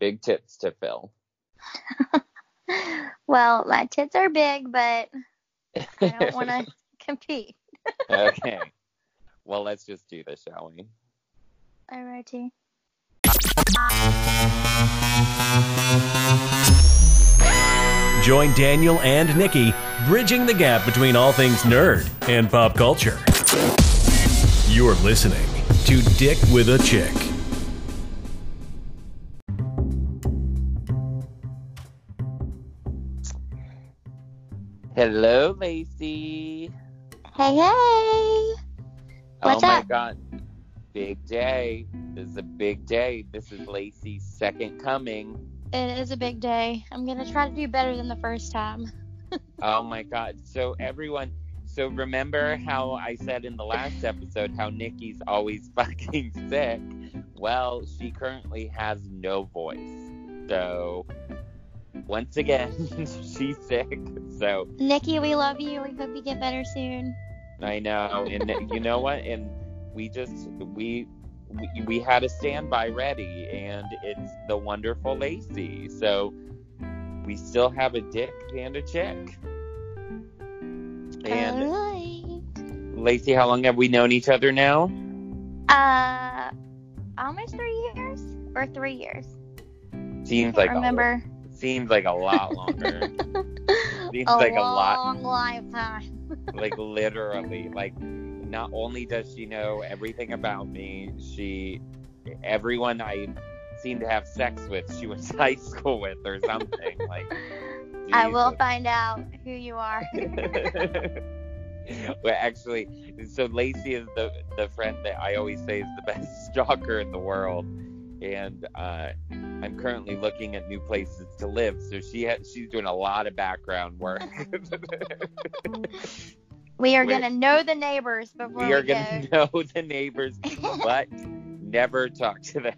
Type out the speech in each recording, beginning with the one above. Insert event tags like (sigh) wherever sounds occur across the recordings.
big tits to fill. (laughs) well, my tits are big, but I don't (laughs) want to compete. okay. (laughs) Well, let's just do this, shall we? Alrighty. Join Daniel and Nikki bridging the gap between all things nerd and pop culture. You're listening to Dick with a Chick. Hello, Lacey. Hey, hey. What's oh my up? god. Big day. This is a big day. This is Lacey's second coming. It is a big day. I'm going to try to do better than the first time. (laughs) Oh my god. So everyone so remember how I said in the last episode how Nikki's always (laughs) fucking sick? Well, she currently has no voice. So once again, (laughs) she's sick. So Nikki, we love you. We hope you get better soon. I know, and you know what? And we just we we, we had a standby ready, and it's the wonderful Lacey. So we still have a dick and a chick. And Alright. Lacey, how long have we known each other now? Uh, almost three years? Or three years? Seems like remember. Seems like a lot longer. (laughs) seems a like a lot. long lifetime. (laughs) like literally like not only does she know everything about me she everyone i seem to have sex with she went to (laughs) high school with or something like I will find out who you are. well actually so lacey is the the friend that i always say is the best stalker in the world and uh i'm currently looking at new places to live so she ha- she's doing a lot of background work (laughs) We are gonna know the neighbors before we, we are going to (laughs) know the neighbors, (laughs) but never talk to them.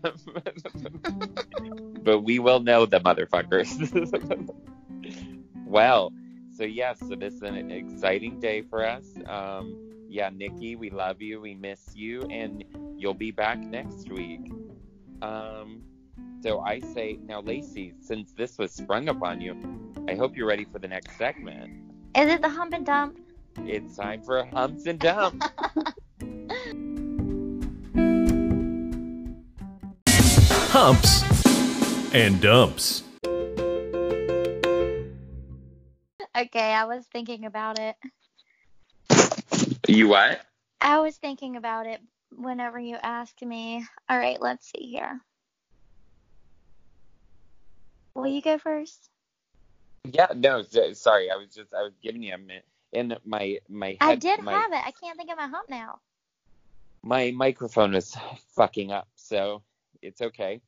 but we will know the motherfuckers. well, so yes, so this is an exciting day for us. Um, yeah, Nikki, we love you, we miss you, and you'll be back next week. Um, so I say now, Lacey, since this was sprung upon you, I hope you're ready for the next segment. Is it the hump and dump? It's time for humps and dumps. (laughs) Humps and dumps. Okay, I was thinking about it. you what? I was thinking about it whenever you ask me. All right, let's see here. Will you go first? Yeah, no, sorry. I was just I was giving you a minute. in my my head, I did my, have it. I can't think of my hump now. my microphone was fucking up, so it's okay.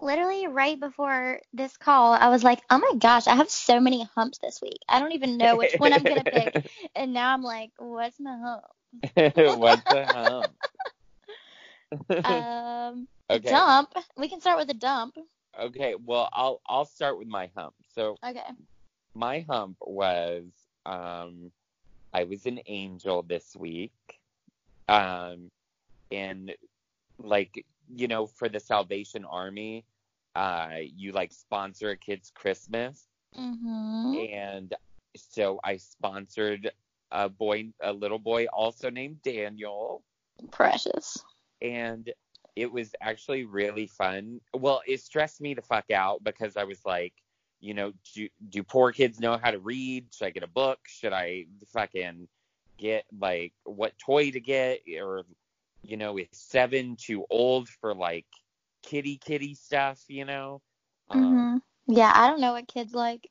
Literally right before this call, I was like, "Oh my gosh, I have so many humps this week. I don't even know which one I'm gonna pick." (laughs) And now I'm like, "What's my hump?" (laughs) What's the hump? (laughs) Um, okay. dump. We can start with a dump. Okay. Well, I'll I'll start with my hump. So Okay. my hump was um I was an angel this week. Um and like you know for the Salvation Army uh you like sponsor a kid's Christmas Mhm. and so I sponsored a boy a little boy also named Daniel Precious. And it was actually really fun. Well, it stressed me the fuck out because I was like, you know, do, do poor kids know how to read? Should I get a book? Should I fucking get like what toy to get? Or, you know, is seven too old for like kitty kitty stuff? You know, um, Mhm. Yeah, I don't know what kids like.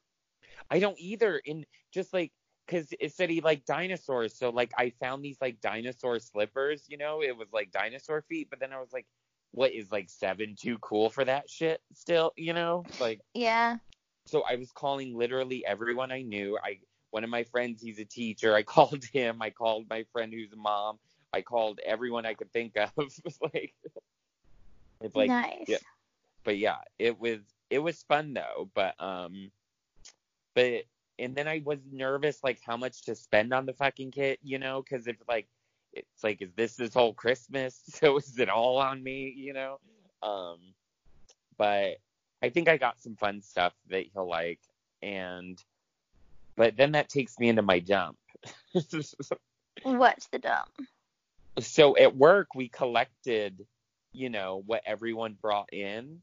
I don't either. And just like, cause it said he liked dinosaurs. So like, I found these like dinosaur slippers, you know, it was like dinosaur feet. But then I was like, what is like seven too cool for that shit still, you know? Like, Yeah. so I was calling literally everyone I knew. I, one of my friends, he's a teacher. I (laughs) called him. I called my friend who's a mom. I called everyone I could think of. (laughs) like, it's like, nice. yeah. but yeah, it was it was fun though. But um, but and then I was nervous like how much to spend on the fucking kit, you know, because if like it's like is this this whole Christmas? (laughs) So is it all on me, you know? Um, but I think I got some fun stuff that he'll like, and but then that takes me into my dump. (laughs) What's the dump? so at work we collected, you know, what everyone brought in,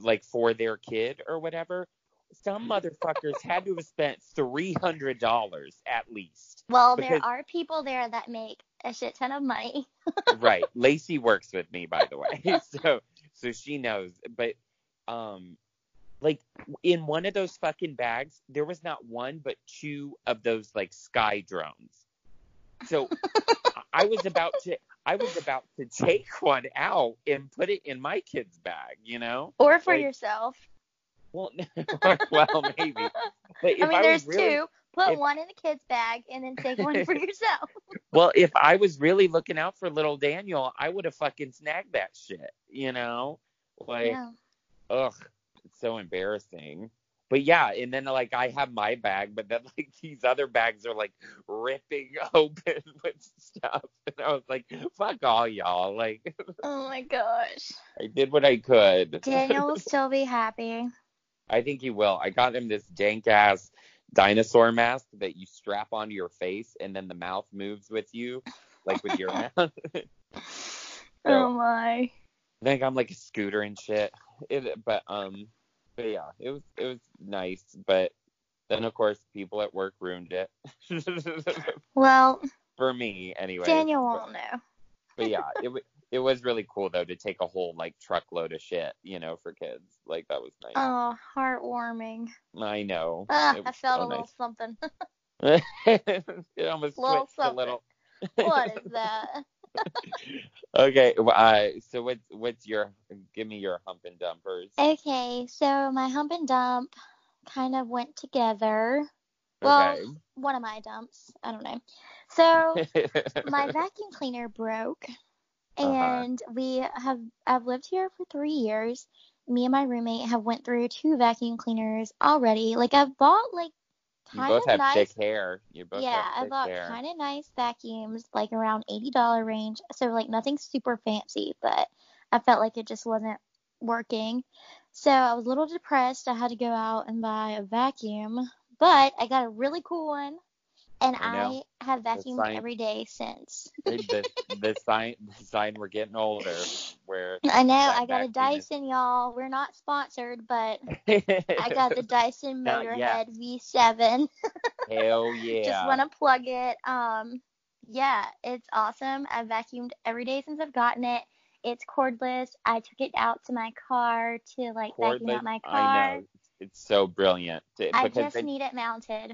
like for their kid or whatever. Some motherfuckers had to have spent three hundred dollars at least. Well, there are people there that make a shit ton of money. (laughs) right. Lacey works with me, by the way, (laughs) so so she knows. But um, like in one of those fucking bags, there was not one but two of those like sky drones. So I was about to I was about to take one out and put it in my kid's bag, you know? Or for Like- yourself. Well, (laughs) well maybe. But if I mean, was there's really, two. Put if- one in the kid's bag and then take one for (laughs) yourself. Well, if I was really looking out for little Daniel, I would have fucking snagged that shit, you know? Like, yeah. ugh, it's so embarrassing. But yeah, and then like I have my bag, but then (laughs) like these other bags are like ripping open with stuff, and I was like, "Fuck all y'all!" Like Oh my gosh. I did what I could. Daniel will still be happy. I think he will. I got him this dank ass dinosaur mask that you strap onto your face, and then the mouth moves with you, like with your (laughs) mouth. (laughs) Oh my. I think I'm like a scooter and shit. It, but um, but yeah, it was it was nice. But then of course people at work ruined it (laughs) Well, for me anyway. Daniel won't know. but yeah, it it was really cool though to take a whole like truckload of shit, you know, for kids. Like that was nice. Oh, heartwarming. I know. Ah, I felt so a little something. (laughs) (laughs) it almost Little twitched a little. what is (laughs) that? okay, well, uh, so what's what's your give me your hump and dumpers? Okay, so my hump and dump kind of went together. Well, one of my dumps. I don't know. So my vacuum cleaner broke Uh-huh. and we have I've lived here for three years. Me and my roommate have went through two vacuum cleaners already. Like I've bought like you kind both of have nice thick hair. You both yeah, have I bought kind of nice vacuums, like around eighty dollar range. So like nothing super fancy, but I felt like it just wasn't working. So I was a little depressed. I had to go out and buy a vacuum, but I got a really cool one, and I I, have vacuumed sign- every day since. (laughs) the, the sign the sign we're getting older where (laughs) I know. I got a vacuum is- Dyson, y'all. We're not sponsored, but I (laughs) got the Dyson. Motorhead V7. hell yeah Just want to plug it. Um, yeah, it's awesome. I've vacuumed every day since I've gotten it. It's cordless. I took it out to my car to like vacuum Cordless, out my car. I know it's so brilliant I just need it mounted.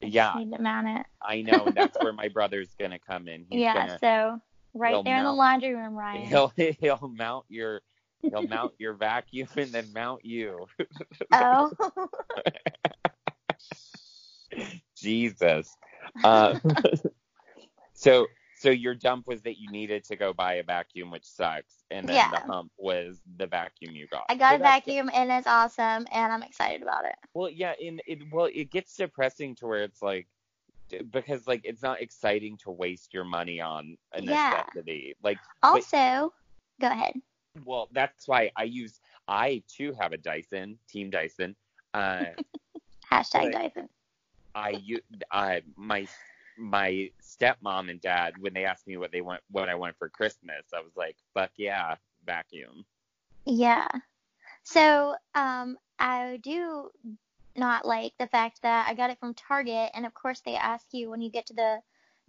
Yeah need to mount it. I know that's (laughs) where my brother's gonna come in he's yeah, gonna so right there in the laundry room, Ryan. he'll (laughs) he'll mount your he'll mount your vacuum and then mount you (laughs) Oh. Jesus. Uh, so so your dump was that you needed to go buy a vacuum, which sucks, and then Yeah. the hump was the vacuum you got. I got So a that's good. vacuum and it's awesome and I'm excited about it. Well, yeah, and it well it gets depressing to where it's like because like it's not exciting to waste your money on a Yeah. necessity. Like, Also, go ahead. well, that's why I use I too have a Dyson, Team Dyson. Uh, (laughs) Hashtag Dyson. I use I my my stepmom and dad when they asked me what they want what I want for Christmas, I was like, fuck yeah, vacuum. Yeah. So, um, I do not like the fact that I got it from Target, and of course they ask you when you get to the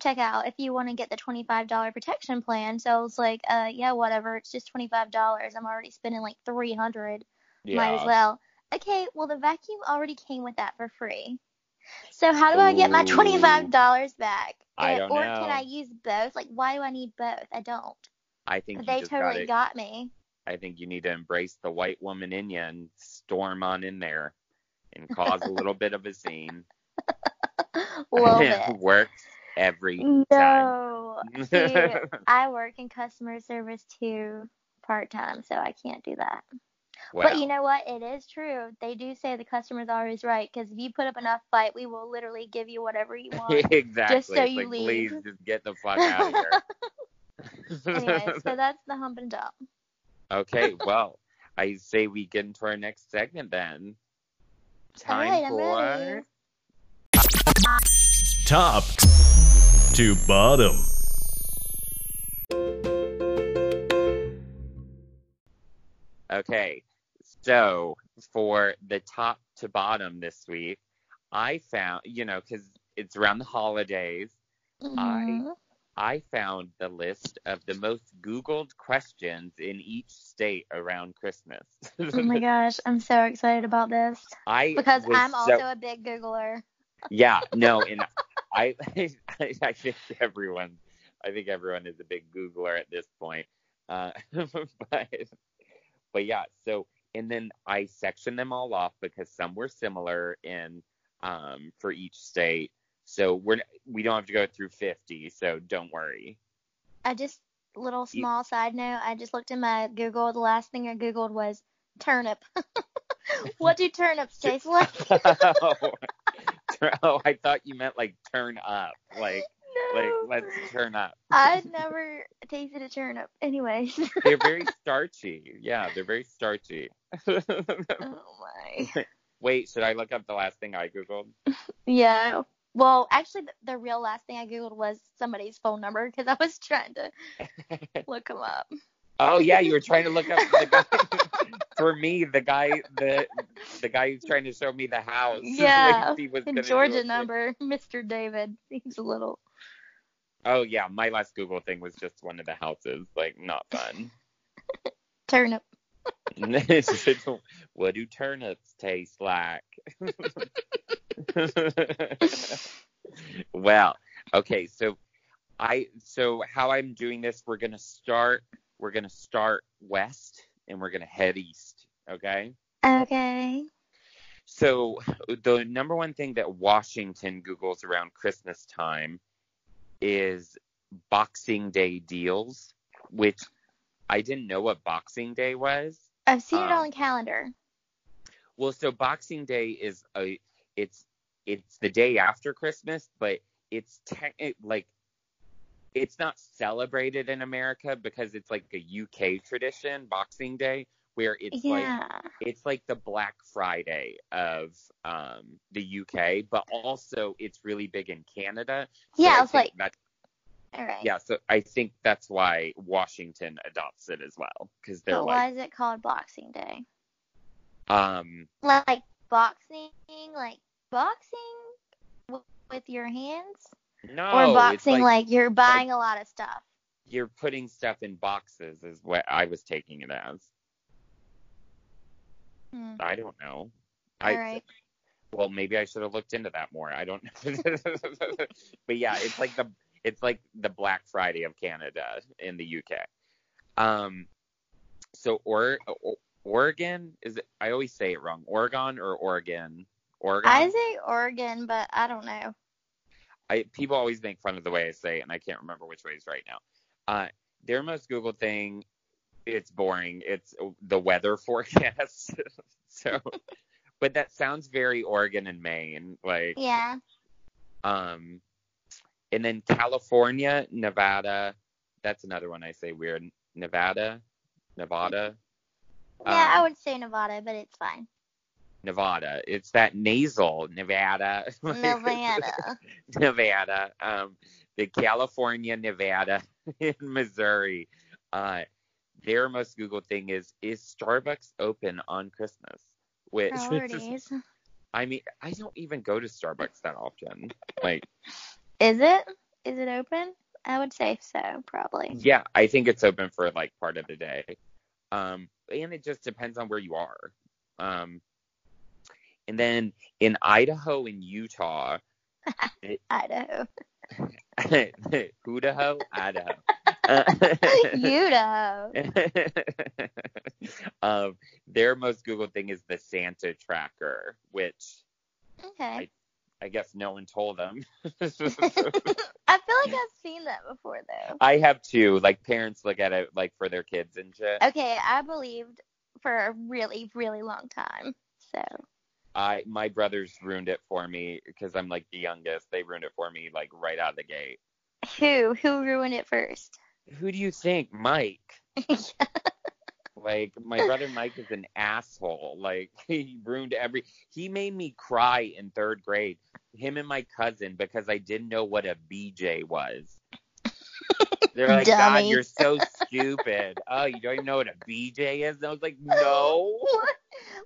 checkout if you want to get the twenty-five dollar protection plan. So I was like, uh, yeah, whatever. It's just twenty-five dollars. I'm already spending like three hundred. Yeah. Might as well. Okay, well the vacuum already came with that for free. So how do I get my twenty-five dollars back? I don't or know. can I use both? Like, why do I need both? I don't. I think They totally gotta, got me. I think you need to embrace the white woman in you and storm on in there and cause a little bit of a scene. (laughs) Love (laughs) it works every time. No. See, (laughs) I work in customer service too part time, so I can't do that. Well, But you know what? It is true. They do say the customer's always right because if you put up enough fight, we will literally give you whatever you (laughs) want. exactly. so It's you like, leave. please just get the fuck out of here. (laughs) anyway, so that's the hump and dump. okay, well, I say we get into our next segment then. Time right, for. Top to bottom. Okay, so for the top to bottom this week, I found, you know, because it's around the holidays, Mhm. I found the list of the most Googled questions in each state around Christmas. Oh my (laughs) gosh, I'm so excited about this I because I'm so- also a big Googler. yeah, no, (laughs) and I, (laughs) I, I think everyone, I think everyone is a big Googler at this point. Uh, but, but yeah, so and then I sectioned them all off because some were similar in um for each state. So we're we don't have to go through 50, so don't worry. I just little You- small side note. I just looked in my Google. The last thing I googled was turnip. (laughs) what do turnips (laughs) taste like? (laughs) oh, I thought you meant like turn up, like like let's turn up. (laughs) I'd never tasted a turnip. Anyways. (laughs) They're very (laughs) starchy. Yeah, they're very starchy. oh my. Wait, should I look up the last thing I googled? Yeah. Well, actually, the, the real last thing I googled was somebody's phone number because I was trying to look them up. oh yeah, you were trying to look up the guy. For me, the guy, the the guy who's trying to show me the house. Yeah, Like, The Georgia number, Mr. David. He's a little. Oh yeah, my last Google thing was just one of the houses. Like not fun. (laughs) Turnip. (laughs) what do turnips taste like? (laughs) well, okay, so I so how I'm doing this, we're gonna start we're gonna start west and we're gonna head east. Okay? Okay. So the number one thing that Washington Googles around Christmas time is Boxing Day deals, which I didn't know what Boxing Day was. I've seen it Um, on the calendar. Well, so Boxing Day is a it's it's the day after Christmas, but it's te- it, like it's not celebrated in America because it's like a UK tradition, Boxing Day, where it's like it's like the Black Friday of um the UK, but also it's really big in Canada. So Yeah, I it's think like- that All right. yeah, so I think that's why Washington adopts it as well because they're But like why is it called Boxing Day? um Like boxing, like boxing w- with your hands, no or boxing like, like, you're buying a lot of stuff. you're putting stuff in boxes is what I was taking it as. Hmm. I don't know. All I right. well maybe I should have looked into that more. I don't know. (laughs) but yeah, it's like the it's like the Black Friday of Canada in the UK. Um so or, O- Oregon is it I always say it wrong. Oregon or Oregon? Oregon. I say Oregon, but I don't know. I people always make fun of the way I say it, and I can't remember which way is right now. Uh, their most Google thing, it's boring. It's the weather forecast. (laughs) so, but that sounds very Oregon and Maine, like Yeah. um, and then California, Nevada. That's another one I say weird. Nevada, Nevada. Yeah, I Um, would say Nevada, but it's fine. Nevada. It's that nasal Nevada. (laughs) Nevada. Nevada, um, the California, Nevada, (laughs) in Missouri. Uh, their most Googled thing is is Starbucks open on Christmas? Which Priorities. I mean, I don't even go to Starbucks that often. Like, Is it? Is it open? I would say so, probably. yeah, I think it's open for like part of the day. Um, and it just depends on where you are. Um, and then in Idaho and Utah, (laughs) (laughs) Idaho. Idaho, Idaho. (laughs) Idaho. (laughs) um, their most Googled thing is the Santa tracker, which Okay. I guess no one told them. (laughs) I feel like I've seen that before, though. I have too. Like parents look at it like for their kids and shit. Okay, I believed for a really, really long time. So, I my brothers ruined it for me because I'm like the youngest. They ruined it for me like right out of the gate. who who ruined it first? Who do you think, Mike? (laughs) Like my brother Mike is an asshole. Like (laughs) he ruined every. He made me cry in third grade. Him and my cousin because I didn't know what a BJ was. (laughs) They're like, God, you're so stupid. Oh, you don't even know what a BJ is? And I was like, No. What?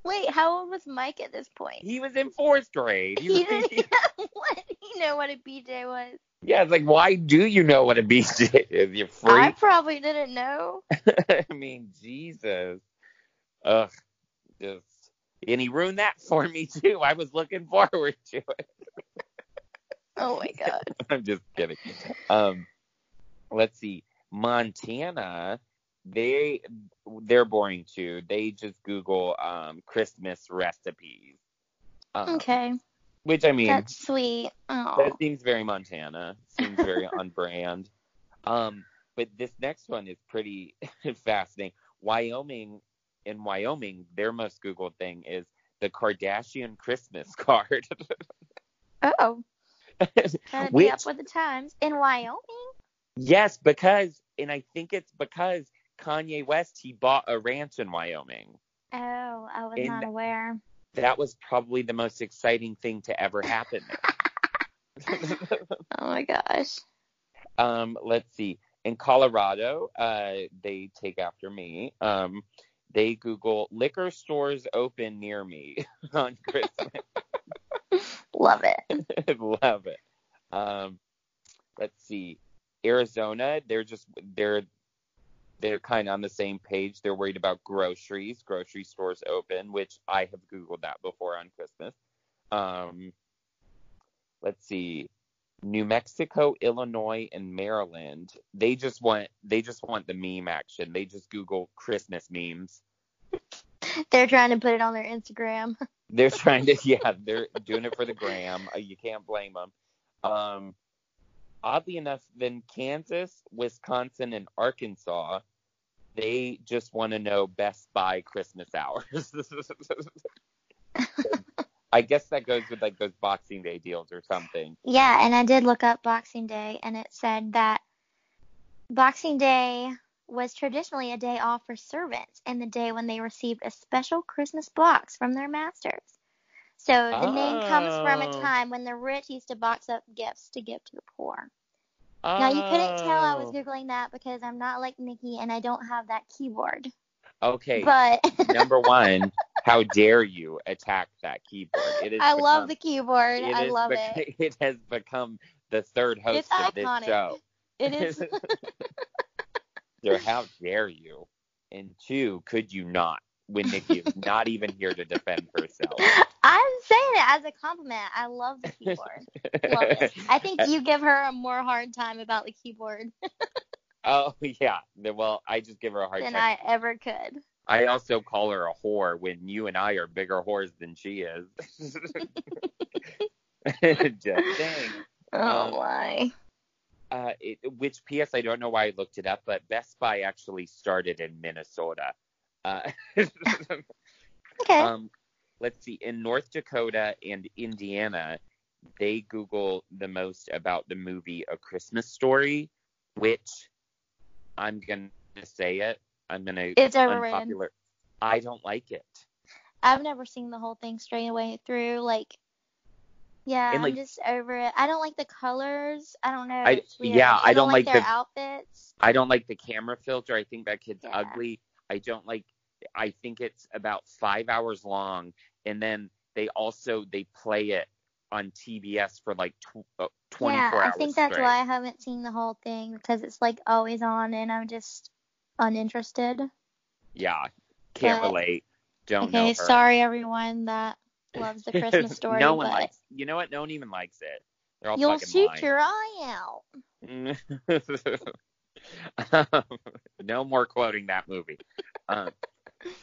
Wait, how old was Mike at this point? He was in fourth grade. He He was, didn't what? He know what a BJ was. Yeah, it's like, why do you know what a BJ (laughs) is? You freak. I probably didn't know. (laughs) I mean, Jesus. Ugh. Just and he ruined that for me too. I was looking forward to it. Oh my (laughs) god. I'm just kidding. Um let's see. Montana, they they're boring too. They just Google um Christmas recipes. Um, Okay. Which I mean That's sweet. Oh. that seems very Montana. Seems very (laughs) on brand. Um, but this next one is pretty (laughs) fascinating. Wyoming, in Wyoming, their most Googled thing is the Kardashian Christmas (laughs) card. Oh. Gotta be up with the times. In Wyoming? yes, because, and I think it's because Kanye West, he bought a ranch in Wyoming. Oh, I was In- not aware. That was probably the most exciting thing to ever happen. (laughs) Oh my gosh. Um, let's see. In Colorado, uh, they take after me. Um, they Google liquor stores open near me (laughs) on Christmas. Love it. (laughs) Love it. Um, let's see. Arizona, they're just they're they're kind of on the same page. They're worried about groceries, grocery stores open, which I have googled that before on Christmas. Um, let's see. New Mexico, Illinois, and Maryland. They just want they just want the meme action. They just Google Christmas memes. They're trying to put it on their Instagram. (laughs) They're trying to yeah, they're doing it for the gram. Uh, You can't blame them. Um, oddly enough, then Kansas, Wisconsin, and Arkansas, they just want to know Best Buy Christmas hours. (laughs) I guess that goes with like those Boxing Day deals or something. Yeah, and I did look up Boxing Day, and it said that Boxing Day was traditionally a day off for servants and the day when they received a special Christmas box from their masters. So the name comes from a Oh. time when the rich used to box up gifts to give to the poor. Now you couldn't tell I was Oh. googling that because I'm not like Nikki and I don't have that keyboard. Okay, But (laughs) number one, how dare you attack that keyboard? It is I love the keyboard. I love it. (laughs) It has become the third host It's of this iconic. show. It is. (laughs) So how dare you? And two, could you not? When Nikki is not even here to defend herself. I'm saying it as a compliment. I love the keyboard. love it. I think you give her a more hard time about the keyboard (laughs) Oh yeah. Well, I just give her a hard than time. I ever could. I also call her a whore when you and I are bigger whores than she is. (laughs) just saying. (laughs) Oh Um, my. Uh, it, which P.S. I don't know why I looked it up, but Best Buy actually started in Minnesota. Uh, Okay. um, let's see. In North Dakota and Indiana, they Google the most about the movie A Christmas Story, which I'm gonna say it. I'm gonna It's overrated. unpopular. I don't like it. I've never seen the whole thing straight away through. Like, yeah, And, I'm like- just over it. I don't like the colors. I don't know. I- it's yeah, I don't like like their the- outfits. I don't like the camera filter. I think that kid's Yeah. ugly. I don't like. I think it's about five hours long, and then they also they play it on TBS for like tw- uh, 24 yeah, I hours think that's straight. why I haven't seen the whole thing because it's like always on and I'm just uninterested. Yeah, can't But- relate. Don't know okay, sorry everyone that loves the Christmas (laughs) story, no one but likes. You know what? No one even likes it. They're all you'll shoot lying. your eye out. (laughs) no more quoting that movie. Um,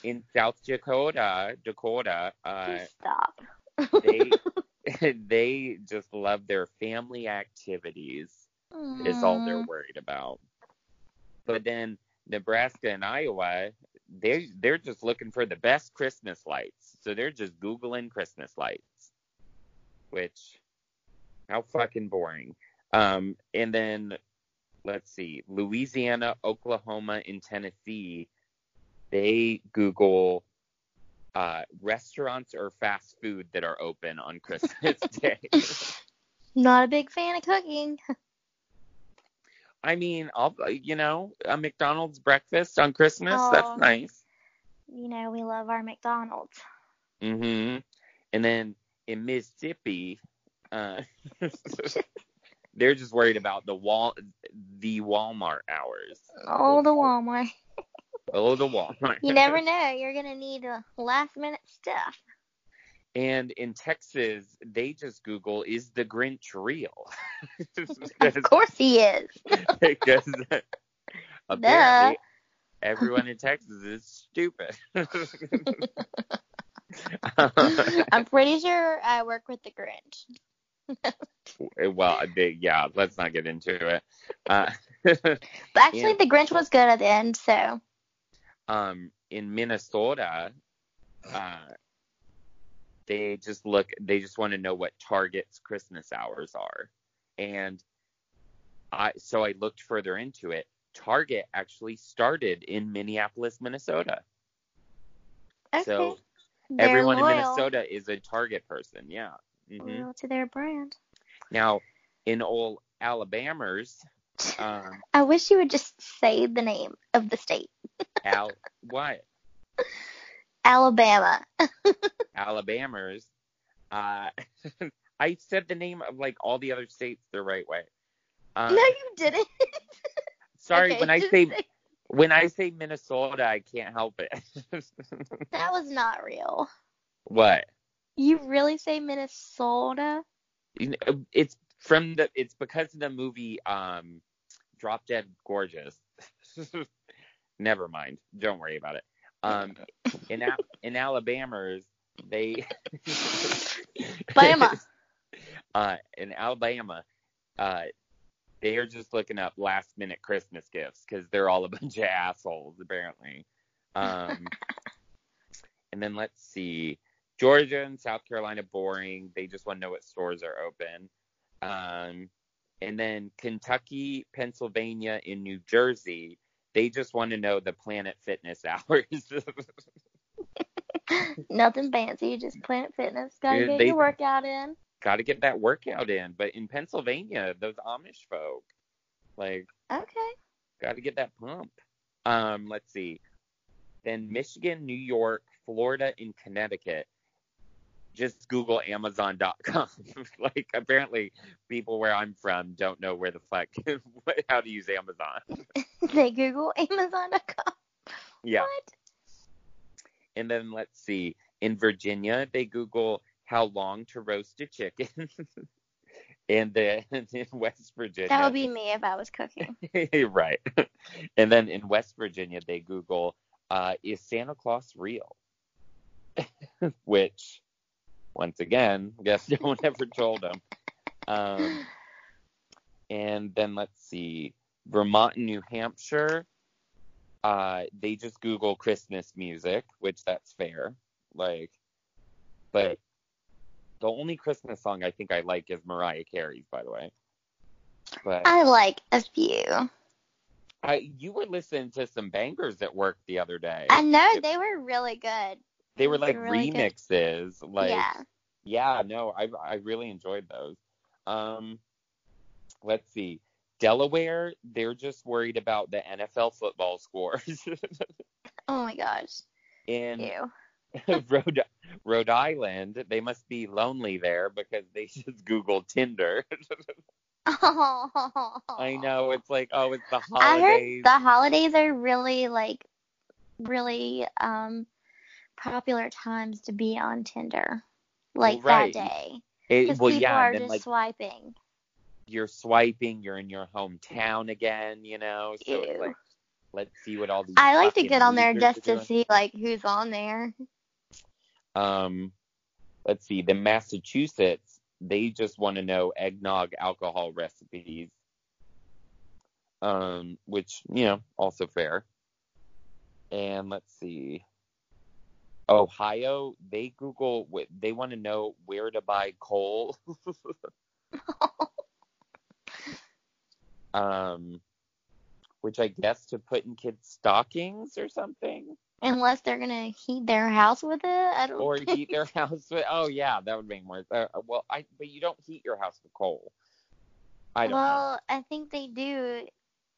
in South Dakota, Dakota, uh, stop. they (laughs) (laughs) they just love their family activities is all they're worried about. But then Nebraska and Iowa, they they're just looking for the best Christmas lights. So they're just googling Christmas lights. Which how fucking boring. Um and then let's see, Louisiana, Oklahoma, and Tennessee, they Google uh, restaurants or fast food that are open on Christmas (laughs) Day. Not a big fan of cooking. I mean, I'll you know a McDonald's breakfast on Christmas. Oh. That's nice. You know, we love our McDonald's. hmm And then in Mississippi, uh, (laughs) they're just worried about the wall, the Walmart hours. All the Walmart. Oh, the Walmart. You never know. You're gonna need a last minute stuff. And in Texas, they just Google, is the Grinch real? (laughs) (laughs) Of course he is. (laughs) because apparently everyone in Texas is stupid. I'm pretty sure I work with the Grinch. well, they, yeah, let's not get into it. Uh, But actually, Yeah. the Grinch was good at the end, so um, in Minnesota, uh, they just look, they just want to know what Target's Christmas hours are. And I, so I looked further into it. Target actually started in Minneapolis, Minnesota. okay. So They're everyone loyal. in Minnesota is a Target person. Yeah. hmm Loyal to their brand. Now, in old Alabamers, (laughs) um, I wish you would just say the name of the state. Al, what? Alabama. (laughs) Alabamers, uh, (laughs) I said the name of like all the other states the right way. Uh, no, you didn't. (laughs) sorry, Okay, when I just say when I say Minnesota, I can't help it. that was not real. what? You really say Minnesota? You know, It's from the. It's because of the movie um, Drop Dead Gorgeous. Never mind. Don't worry about it. Um, in Al- in Alabamers, they. (laughs) Bama. (laughs) uh, in Alabama, uh, they are just looking up last minute Christmas gifts because they're all a (laughs) bunch of assholes apparently. Um, and then let's see, Georgia and South Carolina boring. They just want to know what stores are open. Um, and then Kentucky, Pennsylvania, and New Jersey. They just want to know the Planet Fitness (laughs) hours. Nothing fancy, just Planet Fitness. Gotta Dude, get they- your workout in. Got to get that workout in. But in Pennsylvania, those Amish folk, like, Okay. Got to get that pump. Um, let's see. Then Michigan, New York, Florida, and Connecticut. Just Google Amazon.com. (laughs) like apparently, people where I'm from don't know where the fuck (laughs) how to use Amazon. (laughs) They Google Amazon.com. Yeah. What? And then let's see. In Virginia, they Google how long to roast a chicken. and then in West Virginia, That would be me if I was cooking. right. And then in West Virginia, they Google, uh, is Santa Claus real? Which, once again, (laughs) guess no one ever told them. Um, and then let's see, Vermont and New Hampshire, uh, they just Google Christmas music, which that's fair. Like, but the only Christmas song I think I like is Mariah Carey's, by the way. But I like a few. I, you were listening to some bangers at work the other day. I know they were really good. They were like really good. remixes. Like, yeah. yeah, no, I I really enjoyed those. Um, let's see, Delaware, they're just worried about the NFL football scores. (laughs) Oh my gosh. In. (laughs) Rhode Rhode Island, they must be lonely there because they just Google Tinder. oh. (laughs) I know it's like, oh, it's the holidays. I heard the holidays are really like really um popular times to be on Tinder. Like right. that day. It- Because well, people yeah, are just like swiping. you're swiping, you're in your hometown again, you know. So it's like, let's see what all these. I like to get on there just to see like who's on there. Um, let's see. The Massachusetts, they just want to know eggnog alcohol recipes. Um, which you know, also fair. And let's see. Ohio, they Google. They want to know where to buy coal. (laughs) um, which I guess to put in kids' stockings or something. Unless they're gonna heat their house with it, I don't. or think. heat their house with. Oh yeah, that would make more. Uh, well, I but you don't heat your house with coal. I don't know. well, I think they do.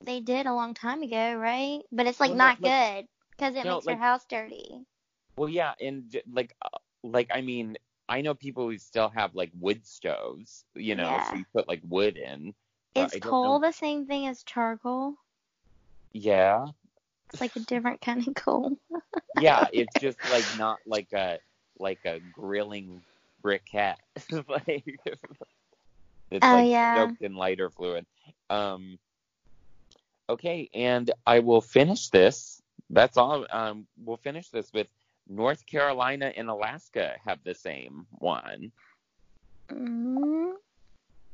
They did a long time ago, right? But it's like Well, not like- good because it No, makes like- your house dirty. Well, yeah, and like, uh, like I mean, I know people who still have like wood stoves, you know, Yeah. so you put like wood in. Is coal know- the same thing as charcoal? Yeah, It's like a different kind of coal. yeah, (laughs) it's just like not like a like a grilling briquette. (laughs) like, it's Oh, like yeah. soaked in lighter fluid. Um. Okay, and I will finish this. That's all. Um, we'll finish this with North Carolina and Alaska have the same one. Mm,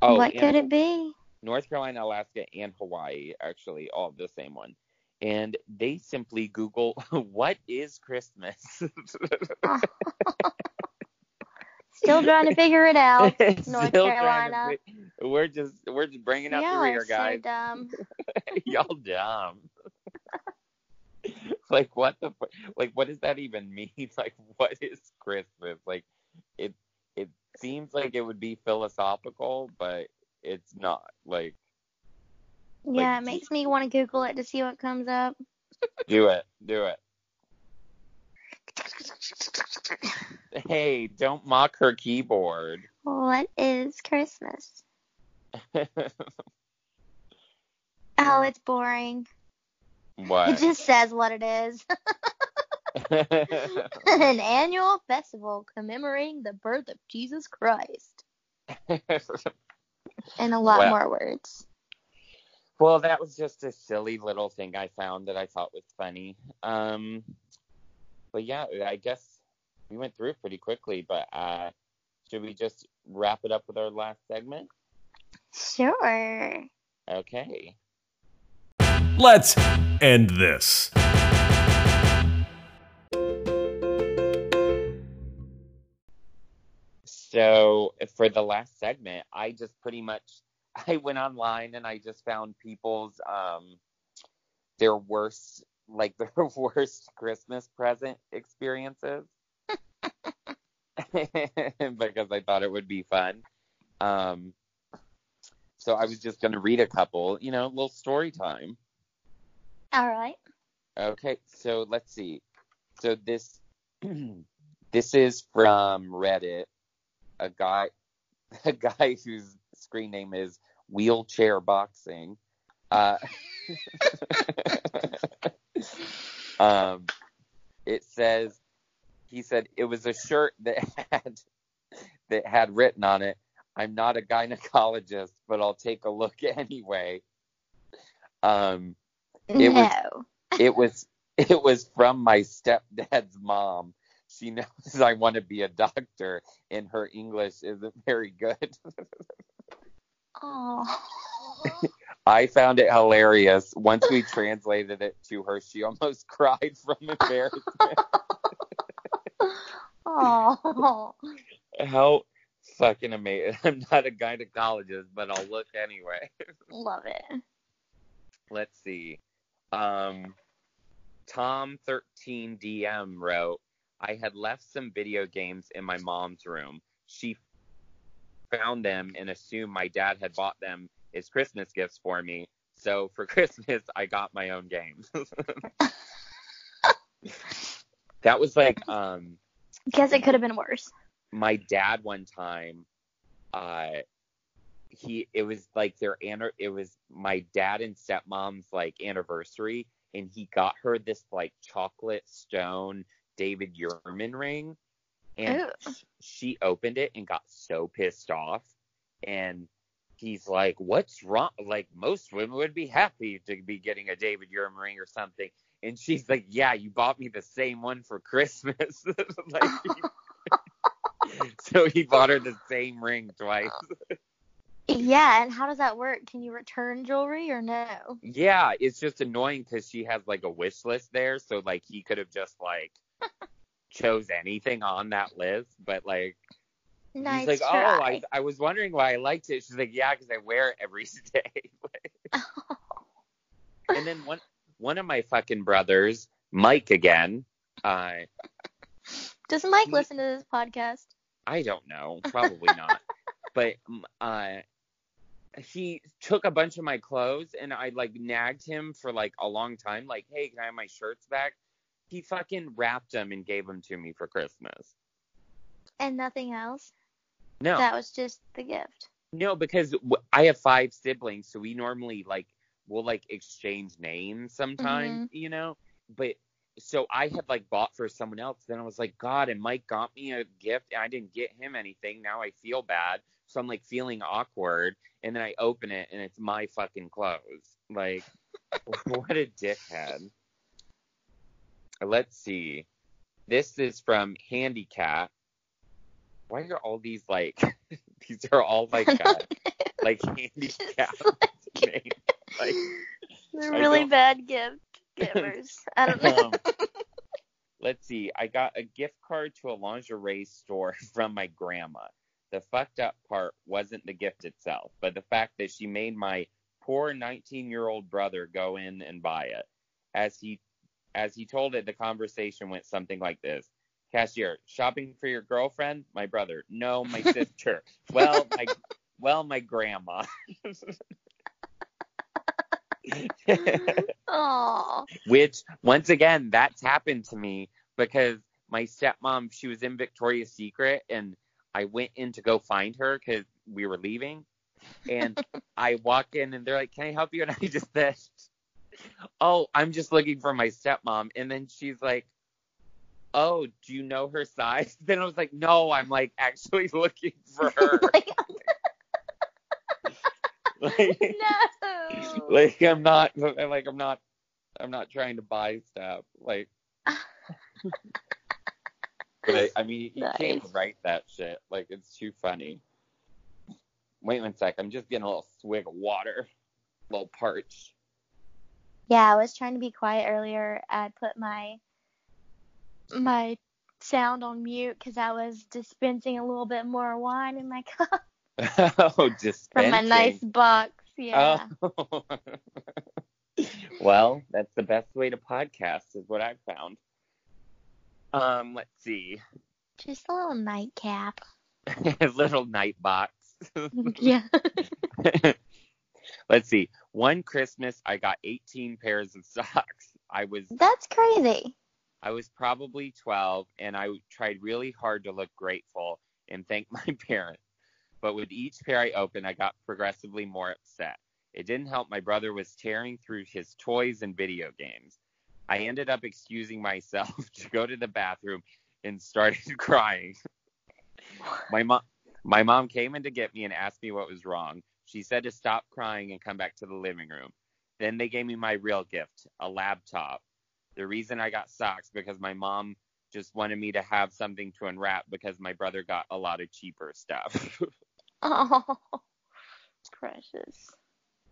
Oh, what could it be? North Carolina, Alaska, and Hawaii actually all the same one. And they simply Google (laughs) what is Christmas. (laughs) Still trying to figure it out. (laughs) North Still trying to Carolina. fi- we're just we're just bringing up Y'all the rear, so guys. dumb. Y'all dumb. Like what the like what does that even (laughs) mean? Like what is Christmas? Like it it seems like it would be philosophical, but it's not. Like Yeah, Like, it makes me want to Google it to see what comes up. do it, do it. (laughs) Hey, don't mock her keyboard. What is Christmas? (laughs) Oh, it's boring. It just says what it is. (laughs) (laughs) An annual festival commemorating the birth of Jesus Christ. And a lot Well. more words. well, that was just a silly little thing I found that I thought was funny. Um, but yeah, I guess we went through pretty quickly. But uh, should we just wrap it up with our last segment? Sure. Okay. Let's end this. So for the last segment, I just pretty much (laughs) I went online and I just found people's um their worst like (laughs) their worst Christmas present experiences. (laughs) because I thought it would be fun. Um so I was just gonna read a couple, you know, little story time. All right. Okay, so let's see. So this (clears throat) this is from Reddit. A guy (laughs) a guy whose screen name is Wheelchair Boxing. Uh, (laughs) um, it says he said it was a shirt that had that had written on it, "I'm not a gynecologist, but I'll take a look (laughs) anyway." Um, It was- no. (laughs) it was it was from my stepdad's mom. She knows I want to be a doctor, and her English isn't very good. Oh. (laughs) I found it hilarious. Once we translated it to her, she almost (laughs) cried from embarrassment. Oh. How fucking amazing! I'm not a gynecologist, but I'll look anyway. Love it. Let's see. Um, Tom13DM wrote, I had left some video games in my mom's room. She found them and assumed my dad had bought them as Christmas gifts for me. So for (laughs) Christmas, I got my own games. (laughs) that was like, um, Guess it could have been worse. my dad one time uh he it was like their it was my dad and stepmom's like anniversary and he got her this like chocolate stone david Yurman ring and sh- she opened it and got so pissed off and he's like what's wrong? Like most women would be happy to be getting a david Yurman ring or something and she's like yeah you bought me the same one for christmas. (laughs) Like (laughs) (laughs) so he bought her the same ring twice. Yeah, and how does that work? Can you return jewelry or no? Yeah, it's just annoying because she has like a wish list there, so like he could have just like (laughs) chose anything on that list, but like Nice he's like, try. oh, I I was wondering why I liked it. She's like, yeah, because I wear it every (laughs) day. (laughs) and then one one of my fucking brothers, Mike again, Uh, Does Mike He- listen to this podcast? I don't know, probably not. But uh, he took a bunch of my clothes, and I like nagged him for like a long time. Like, hey, can I have my shirts back? He fucking wrapped them and gave them to me for Christmas. And nothing else? No, That was just the gift. no, because I have five siblings, so we normally like we'll like exchange names sometimes, mm-hmm. you know. But so I had like bought for someone else. Then I was like, God, and Mike got me a gift, and I didn't get him anything. Now I feel bad, so I'm like feeling awkward. And then I open it, and it's my fucking clothes. Like, (laughs) what a dickhead. Let's see. This is from Handicap. Why are all these like? (laughs) these are all like (laughs) uh, like handicap names. Like, They're really bad gift givers. I don't know. um, let's see. I got a gift card to a lingerie store from my grandma. The fucked up part wasn't the gift itself, but the fact that she made my poor 19 year old brother go in and buy it. As he as he told it, the conversation went something like this. Cashier, shopping for your girlfriend? My brother. No, my (laughs) sister. well, my well, my grandma. (laughs) Which, once again, that's happened to me because my stepmom, she was in Victoria's Secret, and I went in to go find her because we were leaving. And (laughs) I walk in, and they're like, Can I help you? And I just said, Oh, I'm just looking for my stepmom. And then she's like, Oh, do you know her size? (laughs) Then I was like, No, I'm like actually (laughs) looking for her. like, no. like I'm not like I'm not I'm not trying to buy stuff. Like But I mean you can't write that shit. Like it's too funny. Wait one sec, I'm just getting a little swig of water. A little parched. Yeah, I was trying to be quiet earlier. I put my my sound on mute because I was dispensing a little bit more wine in my (laughs) cup (laughs) oh, dispensing. from my nice box. Yeah. Oh. (laughs) well, that's the best way to podcast is what I've found. Um, let's see. Just a little nightcap. a (laughs) little night box. (laughs) yeah. (laughs) Let's see. One Christmas, I got 18 pairs of socks. I was That's crazy. I was probably 12, and I tried really hard to look grateful and thank my parents. But with each pair I opened, I got progressively more upset. It didn't help. My brother was tearing through his toys and video games. I ended up excusing myself (laughs) to go to the bathroom and started (laughs) crying. My mom, my mom came in to get me and asked me what was wrong. She said to stop crying and come back to the living room. Then they gave me my real gift, a laptop. The reason I got socks because my mom just wanted me to have something to unwrap because my brother got a lot of cheaper stuff. (laughs) Oh, precious.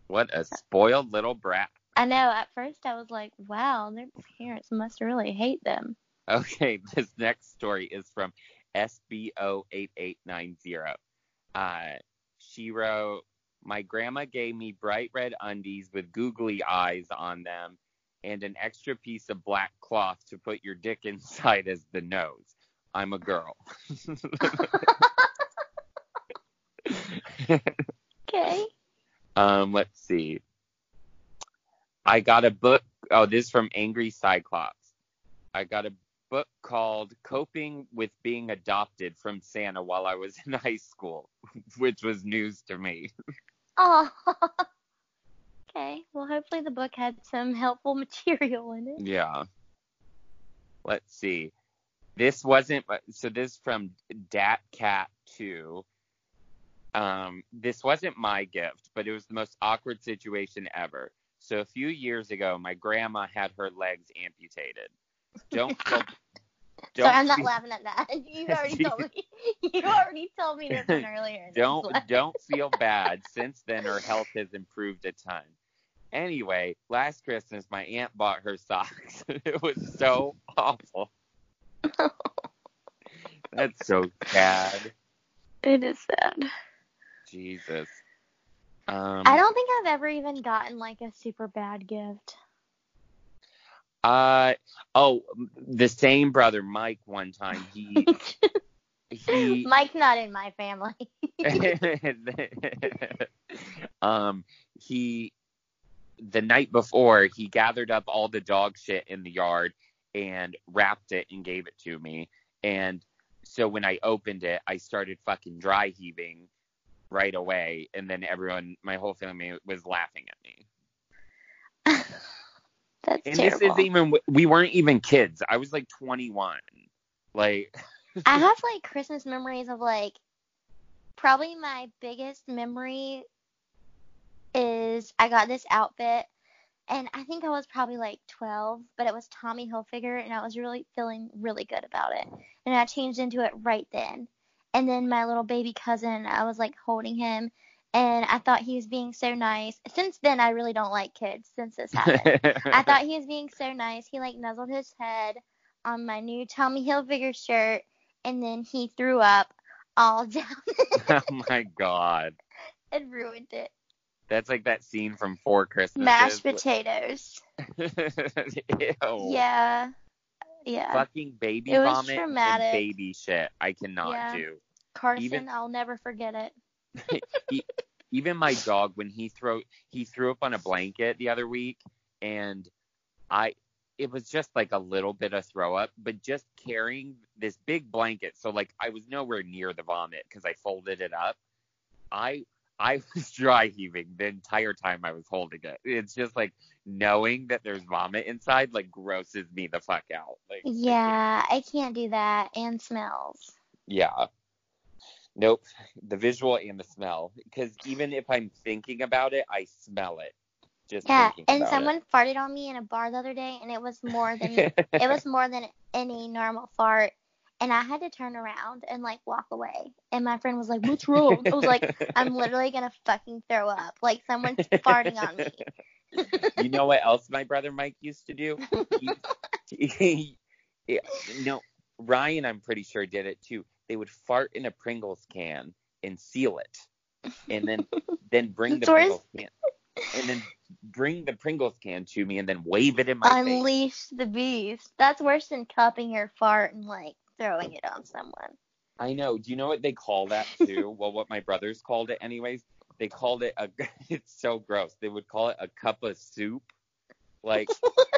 what a spoiled little brat. I know. At first, I was like, "Wow, their parents must really hate them." Okay, (laughs) this next story is from SBO8890. Uh, she wrote, My grandma gave me bright red undies with googly eyes on them and an extra piece of black cloth to put your dick (laughs) inside as the nose. I'm a girl. (laughs) Okay. um, let's see. I got a book. Oh, this is from Angry Cyclops. I got a book called Coping with Being Adopted from Santa while I was (laughs) in high school, which was news to me. Oh. (laughs) okay. Well, hopefully the book had some helpful (laughs) material in it. Yeah. Let's see. This wasn't so this is from Dat Cat 2. Um, this wasn't my gift, but it was the most awkward situation ever. So a few years ago, my grandma had her legs amputated. Don't (laughs) feel, don't Sorry, I'm not feel- (laughs) laughing at that. (laughs) You already told me. You already told me this one earlier. don't don't feel bad. Since then, her health has improved a ton. Anyway, last Christmas, my aunt bought her socks. it was so awful. That's so sad. It is sad. Jesus. Um, I don't think I've ever even gotten like a super bad gift. Uh oh, the same brother Mike. One time he (laughs) he Mike's not in my family. (laughs) um he the night before he gathered up all the dog shit in the yard and wrapped it and gave it to me and so when I opened it I started fucking dry heaving right away and then everyone my whole family was laughing at me (laughs) That's and terrible. this is even we weren't even kids I was like 21 like (laughs) I have like Christmas memories of like probably my biggest memory is I got this outfit and I think I was probably like 12, but it was Tommy Hilfiger and I was really feeling really good about it. And I changed into it right then. And then my little baby cousin, I was like holding him and I thought he was being so nice. Since then I really don't like kids since this happened. (laughs) I thought he was being so nice. He like nuzzled his head on my new Tommy Hilfiger shirt and then he threw up all (laughs) down (laughs) oh my god and ruined it. that's like that scene from Four Christmases Mashed potatoes. Yeah. Yeah. Fucking baby It vomit traumatic. and baby shit. I cannot Yeah. do. Carson, even- I'll never forget it. (laughs) E- Even my dog, when he throw he threw up on a blanket the other week, and I, it was just like a little bit of throw up, but just carrying this big blanket, so like I was nowhere near the vomit because I folded it up. I I (laughs) was dry heaving the entire time I was holding it. It's just like knowing that there's vomit inside like grosses me the fuck out. Like I can't- Yeah, I can't do that. And smells. Yeah. Nope. The visual and the smell. Because even if I'm thinking about it, I smell it. Just Yeah, and someone farted on me in a bar the other day, and it was more than (laughs) it was more than any normal fart. And I had to turn around and like walk away. And my friend was like, "What's wrong?" I was like, "I'm literally gonna fucking throw up. Like someone's farting on me." you know what else my brother Mike used to do? He, (laughs) he, he- no, Ryan, I'm pretty sure did it too. They would fart in a Pringles can and seal it, and then then bring the Pringles can, and then bring the Pringles can to me, and then wave it in my face. Unleash the beast. That's worse than cupping your fart and like throwing it on someone. I know. Do you know what they call that too? (laughs) well, what my brothers called it, anyways. They called it a. (laughs) It's so gross. They would call it a cup of soup. Like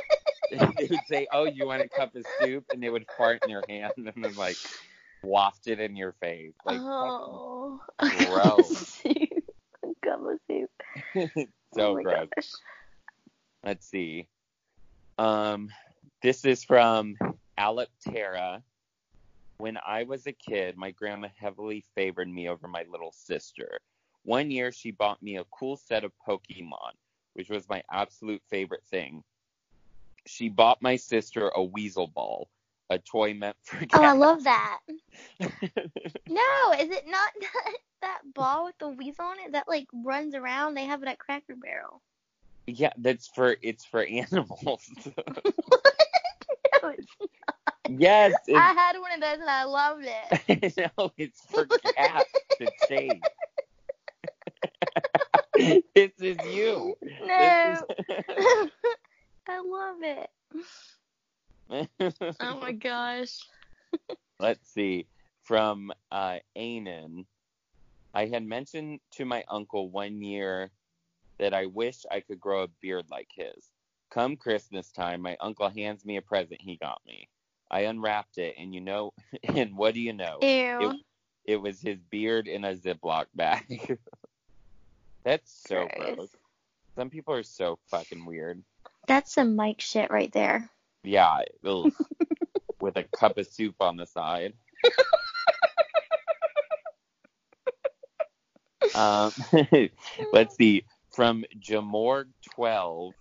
(laughs) they would say, "Oh, you want a cup of soup?" and they would fart in your hand and then like waft it in your face. Like oh, gross. Cup of soup. so oh gross. gosh. Let's see. Um, this is from Aliptera. When I was a kid, my grandma heavily favored me over my little sister. One year, she bought me a cool set of Pokemon, which was my absolute favorite thing. She bought my sister a Weasel Ball, a toy meant for cats. Oh, I love that. (laughs) No, is it not (laughs) that, that ball with the weasel on it that like runs around? They have it at Cracker Barrel. yeah, that's for it's for (laughs) animals. no, it's, yes, (laughs) I had one of those and I loved it. no, it's for cats to chase. (laughs) this is you. No, This (laughs) I love it. Oh my gosh. Let's see. From uh, Anan, I had mentioned to my uncle one year that I wish I could grow a beard like his. Come Christmas time, my uncle hands me a present he got me. I unwrapped it, and you know, (laughs) and what do you know? Ew. It was his beard in a Ziploc bag. (laughs) That's so Gross. gross. Some people are so fucking weird. That's some Mike shit right there. Yeah, ugh. (laughs) with a cup of soup on the side. um, let's see. From Jamorg12,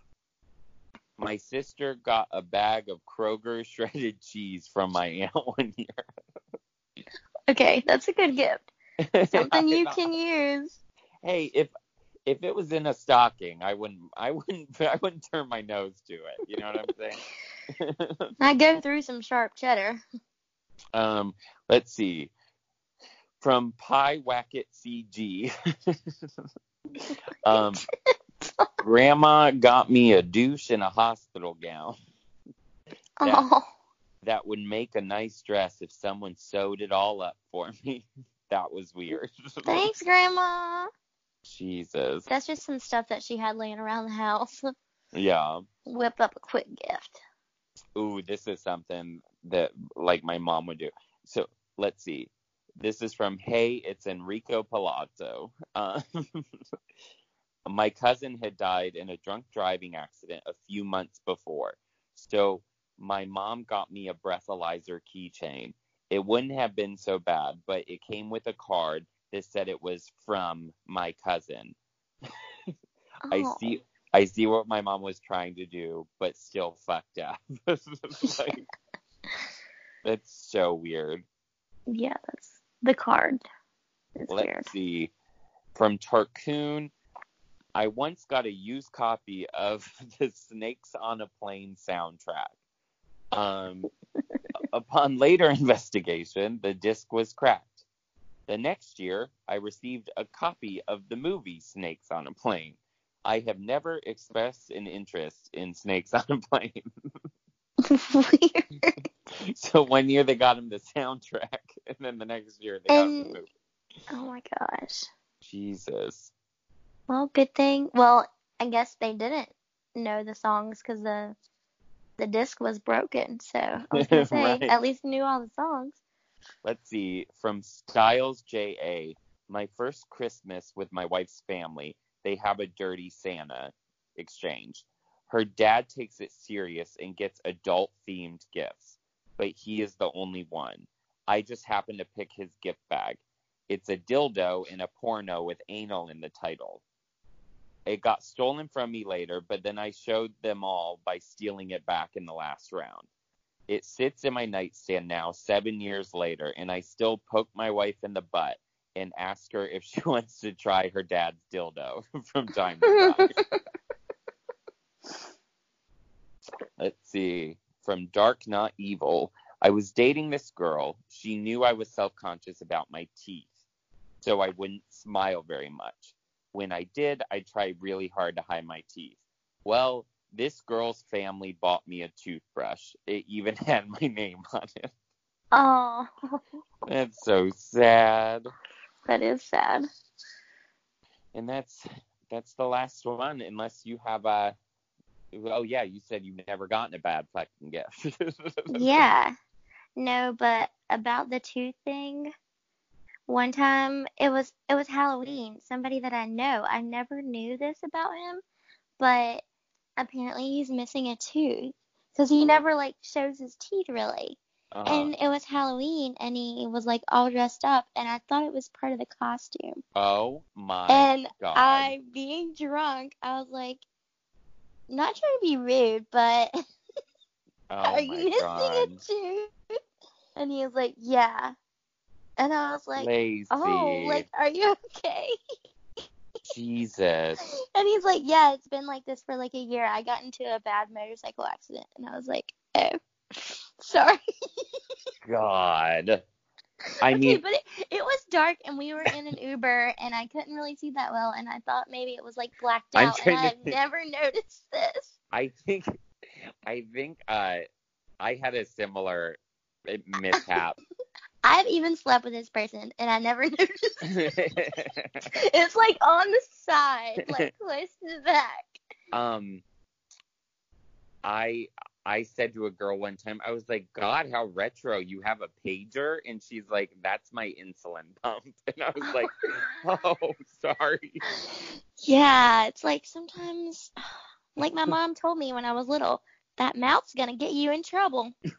my sister got a bag of Kroger (laughs) shredded cheese from my aunt one year. Okay, that's a good gift. (laughs) Something you can use. Hey, if if it was in a stocking, I wouldn't I wouldn't (laughs) I wouldn't turn my nose to it. You know what I'm saying? I go through some sharp cheddar. Um, let's see. From Pie Wacket CG. um, Grandma got me a douche and a hospital gown. That- Oh, that would make a nice dress if someone sewed it all up for (laughs) me. that was weird. thanks, Grandma. Jesus. That's just some stuff that she had laying around the house. Yeah. Whip up a quick gift. Ooh, this is something that like my mom would do. So let's see. This is from Hey, it's Enrico Palazzo. Uh, (laughs) my cousin had died in a drunk driving accident a few months before. So my mom got me a breathalyzer keychain. It wouldn't have been so bad, but it came with a card that said it was from my cousin. (laughs) I Oh. see I see what my mom was trying to do, but still fucked up. (laughs) like, that's so weird. Yeah, that's the card. It's Let's weird. see. From Tarkoon, I once got a used copy of (laughs) the Snakes on a Plane soundtrack. Um, (laughs) upon later investigation, the disc was cracked. The next year, I received a copy of the movie Snakes on a Plane. I have never expressed an interest in Snakes on a Plane. weird. (laughs) So one year they got him the soundtrack, and then the next year they got him the movie. Oh my gosh. Jesus. Well, good thing. Well, I guess they didn't know the songs because the the disc was broken. So I was gonna (laughs) say Right. at least knew all the songs. Let's see. From Styles JA, my first Christmas with my wife's family, they have a dirty Santa exchange. Her dad takes it serious and gets adult themed gifts, but he is the only one. I just happen to pick his gift bag. It's a dildo and a porno with anal in the title. It got stolen from me later, but then I showed them all by stealing it back in the last round. It sits in my nightstand now, seven years later, and I still poke my wife in the butt and ask her if she (laughs) wants to try her dad's dildo (laughs) from time to time. Let's see. From Dark Not Evil. I was dating this girl. She knew I was self conscious about my teeth, so I wouldn't smile very much. When I did, I tried really hard to hide my teeth. Well, this girl's family bought me a toothbrush. It even (laughs) had my name on it. oh, That's so sad. that is sad. And that's that's the last one, unless you have a. Oh yeah, you said you've never gotten a bad fucking gift. (laughs) Yeah. No, but about the tooth thing, one time it was it was Halloween. Somebody that I know, I never knew this about him, but apparently he's missing a tooth because he never like shows his teeth really. Uh, And it was Halloween, and he was like all dressed up, and I thought it was part of the costume. oh my and god. And I, being drunk, I was like, not trying to be rude, but (laughs) oh are you missing god. a tooth? And he was like, yeah. And I was like, Lacey. oh, like, are you okay? Jesus. (laughs) And he's like, yeah, it's been like this for like a year. I got into a bad motorcycle accident. And I was like, oh, (laughs) sorry. God. (laughs) I okay, mean, but it, it was dark and we were in an Uber and I couldn't really see that well. And I thought maybe it was like blacked out. And trying I think- never noticed this. I think, I think, uh, I had a similar uh, mishap. I've even slept with this person and I never (laughs) noticed. (laughs) It's like on the side, like (laughs) close to the back. um, I I said to a girl one time, I was like, God, how retro! You have a pager, and she's like, That's my insulin pump, and I was like, Oh, sorry. Yeah, it's like sometimes, (sighs) like my mom told me when I was little, that mouth's gonna get you in trouble. (laughs) (laughs)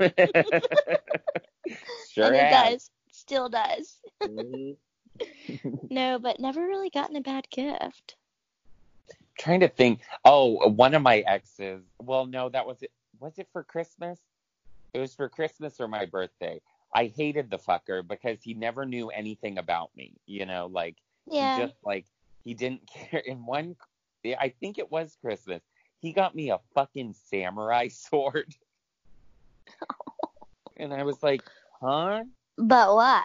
sure and it has. does. Still does. Mhm. (laughs) No, but never really gotten a bad gift. Trying to think. Oh, one of my exes. Well, no, that was it. Was it for Christmas? It was for Christmas or my birthday. I hated the fucker because he never knew anything about me. You know, like Yeah. He just like he didn't care. In one, I think it was Christmas. He got me a fucking samurai (laughs) sword, and I was like, huh? But why?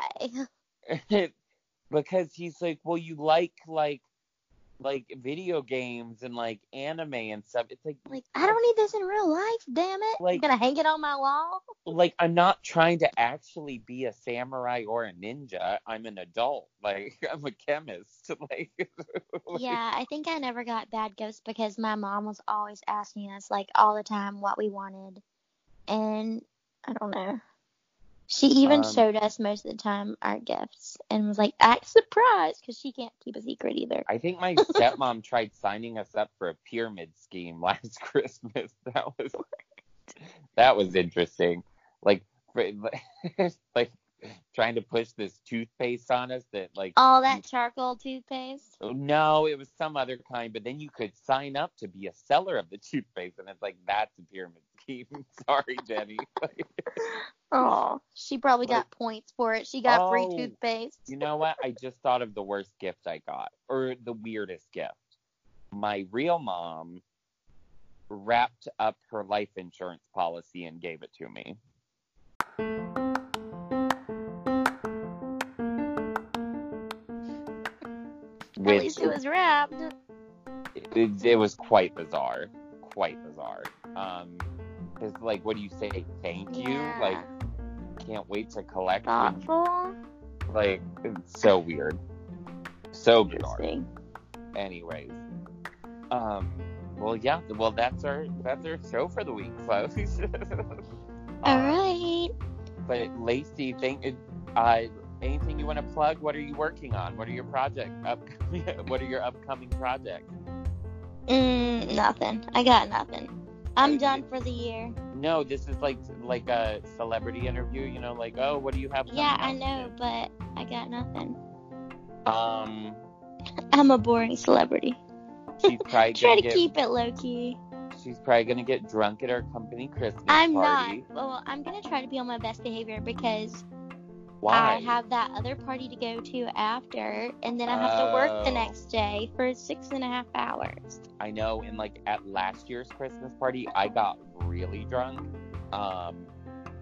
(laughs) because he's like, well, you like like like video games and like anime and stuff. It's like Like, I don't need this in real life, damn it. Like- I'm gonna hang it on my wall. like I'm not trying to actually be a samurai or a ninja. I'm an adult. (laughs) Like I'm a chemist. (laughs) (laughs) Like Yeah, I think I never got bad gifts because my mom was always asking us like all the time what we wanted. And I don't know. She even Um, showed us most of the time our gifts and was like, act surprised because she can't keep a secret either. I think my (laughs) stepmom tried signing us up for a pyramid scheme (laughs) last Christmas. That was that was interesting. Like for, (laughs) like trying to push this toothpaste on us that like All that charcoal toothpaste. no, it was some other kind, but then you could sign up to be a seller of the toothpaste and it's like that's a pyramid scheme. (laughs) Sorry, Jenny. (laughs) Oh, she probably got points for it. She got free Oh. toothpaste. You know what? I just thought of the worst gift I got, or the weirdest gift. My real mom wrapped up her life insurance policy and gave it to me. At Which least it was wrapped. it, it was quite bizarre, quite bizarre. Um, it's like, what do you say? Thank you. Yeah. Like, can't wait to collect. Thoughtful. Like, it's so weird, so bizarre. Interesting. anyways um well yeah well that's our that's our show for the week folks (laughs) All Uh, but lacey think uh anything you want to plug what are you working on what are your project upcoming (laughs) what are your upcoming projects Mm, nothing. I got nothing. I'm done for the year. no this is like like a celebrity interview you know like oh what do you have Yeah, I know, but I got nothing. um I'm a boring celebrity. she's (laughs) probably Try to get keep it low key. she's probably gonna get drunk at our company christmas I'm party not. Well, I'm gonna try to be on my best behavior because why I have that other party to go to after, and then I have to work the Oh. next day for six and a half hours. I know in like at last year's Christmas party, I got really drunk. Um,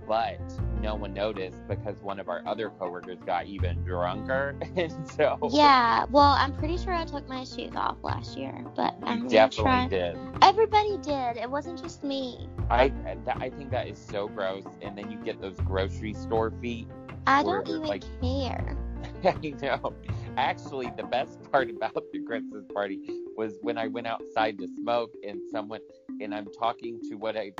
but no one noticed because one of our other coworkers got even drunker. (laughs) And so Yeah, well, I'm pretty sure I took my shoes off last year, but I'm definitely try. did. Everybody did. It wasn't just me. I I think that is so gross. And then you get those grocery store feet. I don't even like- care. (laughs) I know. Actually, the best (laughs) part about the Christmas party was when I went outside to smoke and someone, and I'm talking to what I,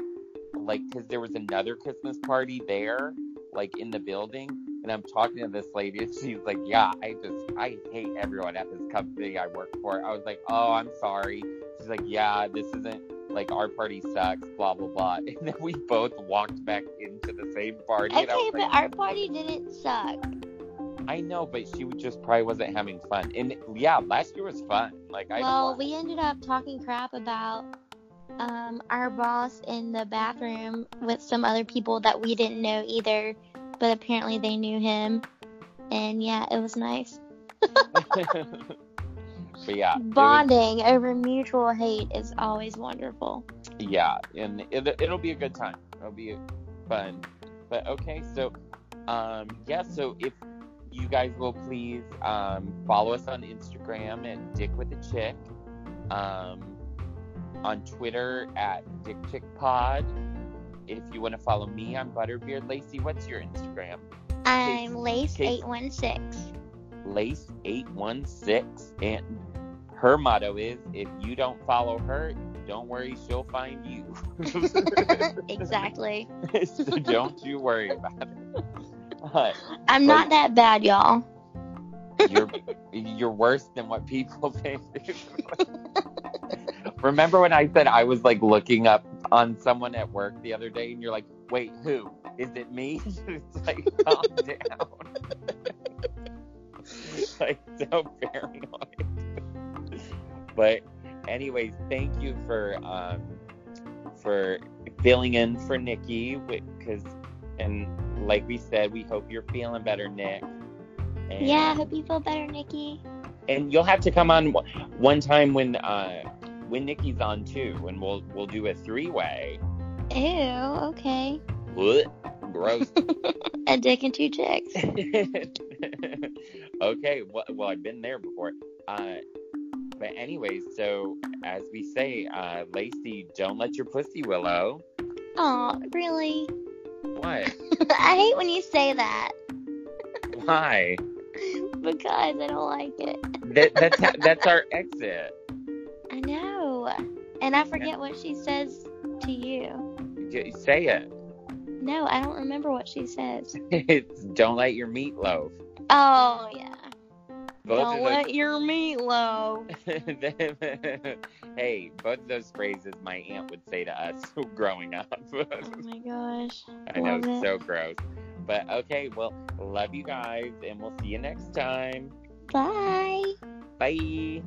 like, because there was another Christmas party there, like in the building, and I'm talking to this lady, and she's like, Yeah, I just, I hate everyone at this company I work for. I was like, Oh, I'm sorry. She's like, Yeah, this isn't, like, our party sucks, blah, blah, blah. (laughs) And then we both walked back into the same party. Okay, but like, our party didn't suck. I know, but she just probably wasn't having fun. And yeah, last year was fun. Like I Well, we ended up talking crap about um, our boss in the bathroom with some other people that we didn't know either, but apparently they knew him. And yeah, it was nice. (laughs) but yeah, it was- Bonding over mutual hate is always wonderful. yeah, and it, it'll be a good time. It'll be fun. But okay, so um, yeah, so if you guys will please um, follow us on Instagram at Dick with a Chick, um, on Twitter at Dick Chick Pod. If you want to follow me, I'm Butterbeard Lacey. What's your Instagram? I'm Lace816. Lace eight one six, and her motto is: if you don't follow her, don't worry, she'll find you. (laughs) exactly. (laughs) so don't you worry about it. I'm not that bad, y'all. you're you're worse than what people (laughs) think. Remember when I said I was like looking up on someone at work the other day, and you're like, "Wait, who? Is it me?" it's like, calm down. like so paranoid. But anyways, thank you for um for filling in for Nikki because and like we said, we hope you're feeling better, Nick. And, Yeah, I hope you feel better, Nikki. and you'll have to come on one- one time when uh when Nikki's on too, and we'll we'll do a three way. Ew, okay. What? Gross. (laughs) A dick and two chicks. (laughs) okay, well, well, I've been there before. Uh, but anyways, so as we say, uh, Lacey, don't let your pussy willow. Oh, really? What? (laughs) I hate when you say that Why? because I don't like it. That, that's how, that's our exit. I know. And I forget what she says to you. J- Say it. No, I don't remember what she says. (laughs) It's don't let your meatloaf. Oh, yeah. Both don't let your meatloaf. (laughs) those, hey, both of those phrases my aunt would say to us (laughs) growing up. (laughs) Oh my gosh. I know, it's it. so gross. But okay, well, love you guys, and we'll see you next time. Bye. Bye.